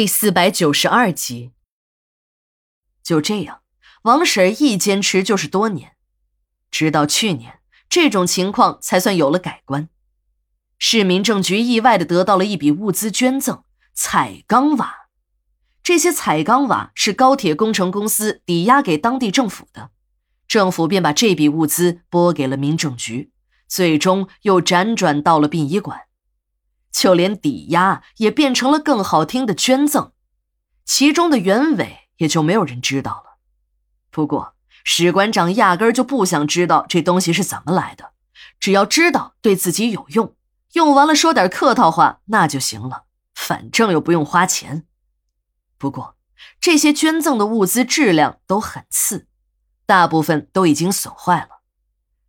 第四百九十二集。就这样，王婶一坚持就是多年，直到去年，这种情况才算有了改观。市民政局意外的得到了一笔物资捐赠——彩钢瓦。这些彩钢瓦是高铁工程公司抵押给当地政府的，政府便把这笔物资拨给了民政局，最终又辗转到了殡仪馆。就连抵押也变成了更好听的捐赠，其中的原委也就没有人知道了。不过史馆长压根儿就不想知道这东西是怎么来的，只要知道对自己有用，用完了说点客套话那就行了，反正又不用花钱。不过这些捐赠的物资质量都很次，大部分都已经损坏了，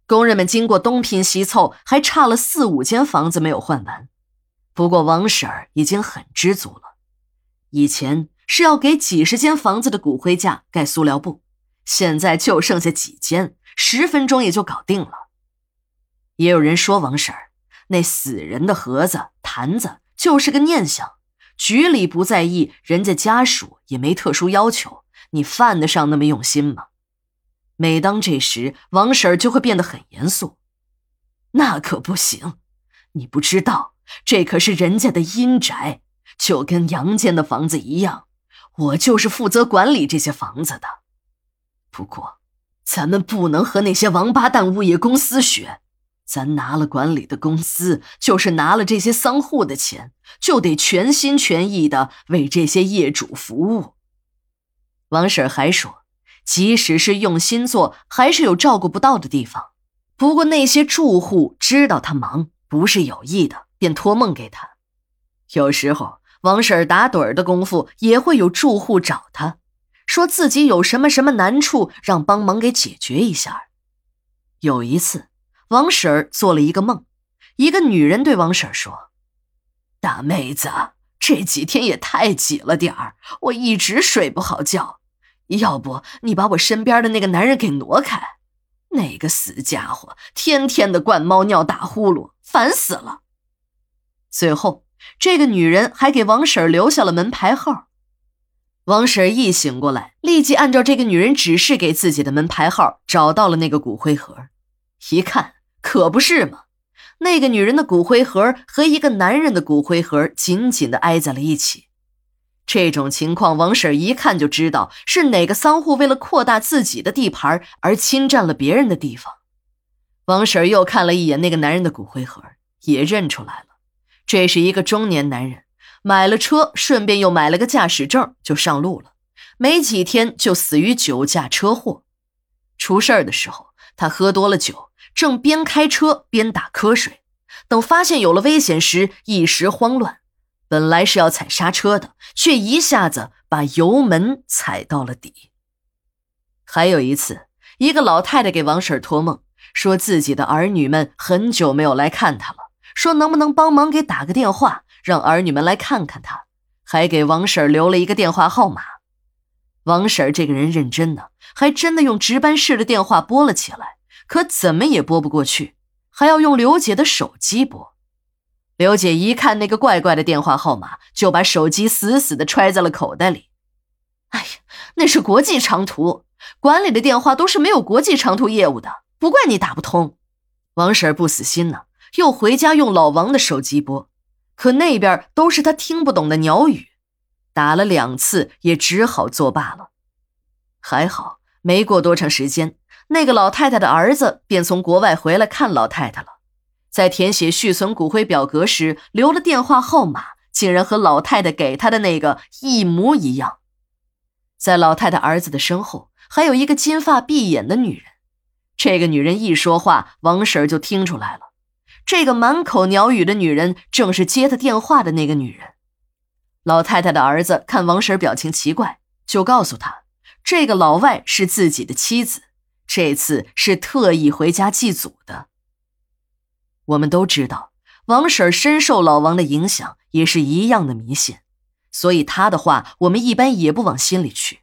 工人们经过东拼西凑，还差了四五间房子没有换完。不过王婶儿已经很知足了。以前是要给几十间房子的骨灰架盖塑料布，现在就剩下几间，十分钟也就搞定了。也有人说王婶儿那死人的盒子坛子就是个念想，局里不在意，人家家属也没特殊要求，你犯得上那么用心吗？每当这时，王婶儿就会变得很严肃。那可不行，你不知道。这可是人家的阴宅，就跟杨家的房子一样，我就是负责管理这些房子的。不过，咱们不能和那些王八蛋物业公司学，咱拿了管理的工资，就是拿了这些丧户的钱，就得全心全意的为这些业主服务。王婶还说，即使是用心做，还是有照顾不到的地方。不过那些住户知道他忙，不是有意的。便托梦给他，有时候王婶打盹儿的功夫，也会有住户找他，说自己有什么什么难处，让帮忙给解决一下。有一次，王婶做了一个梦，一个女人对王婶说：“大妹子，这几天也太挤了点儿，我一直睡不好觉，要不你把我身边的那个男人给挪开？那个死家伙天天的灌猫尿、打呼噜，烦死了。”最后，这个女人还给王婶留下了门牌号。王婶一醒过来，立即按照这个女人指示给自己的门牌号找到了那个骨灰盒。一看，可不是嘛，那个女人的骨灰盒和一个男人的骨灰盒紧紧的挨在了一起。这种情况，王婶一看就知道是哪个丧户为了扩大自己的地盘而侵占了别人的地方。王婶又看了一眼那个男人的骨灰盒，也认出来了。这是一个中年男人，买了车，顺便又买了个驾驶证，就上路了。没几天就死于酒驾车祸。出事儿的时候，他喝多了酒，正边开车边打瞌睡。等发现有了危险时，一时慌乱，本来是要踩刹车的，却一下子把油门踩到了底。还有一次，一个老太太给王婶托梦，说自己的儿女们很久没有来看她了。说能不能帮忙给打个电话，让儿女们来看看他，还给王婶留了一个电话号码。王婶这个人认真呢，还真的用值班室的电话拨了起来，可怎么也拨不过去，还要用刘姐的手机拨。刘姐一看那个怪怪的电话号码，就把手机死死的揣在了口袋里。哎呀，那是国际长途，管理的电话都是没有国际长途业务的，不怪你打不通。王婶不死心呢。又回家用老王的手机拨，可那边都是他听不懂的鸟语，打了两次也只好作罢了。还好没过多长时间，那个老太太的儿子便从国外回来看老太太了，在填写续存骨灰表格时留了电话号码，竟然和老太太给他的那个一模一样。在老太太儿子的身后，还有一个金发碧眼的女人，这个女人一说话，王婶就听出来了。这个满口鸟语的女人，正是接他电话的那个女人。老太太的儿子看王婶表情奇怪，就告诉他，这个老外是自己的妻子，这次是特意回家祭祖的。我们都知道，王婶深受老王的影响，也是一样的迷信，所以他的话我们一般也不往心里去。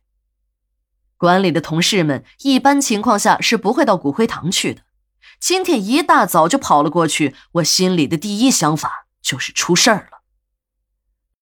管理的同事们一般情况下是不会到骨灰堂去的。今天一大早就跑了过去，我心里的第一想法就是出事儿了。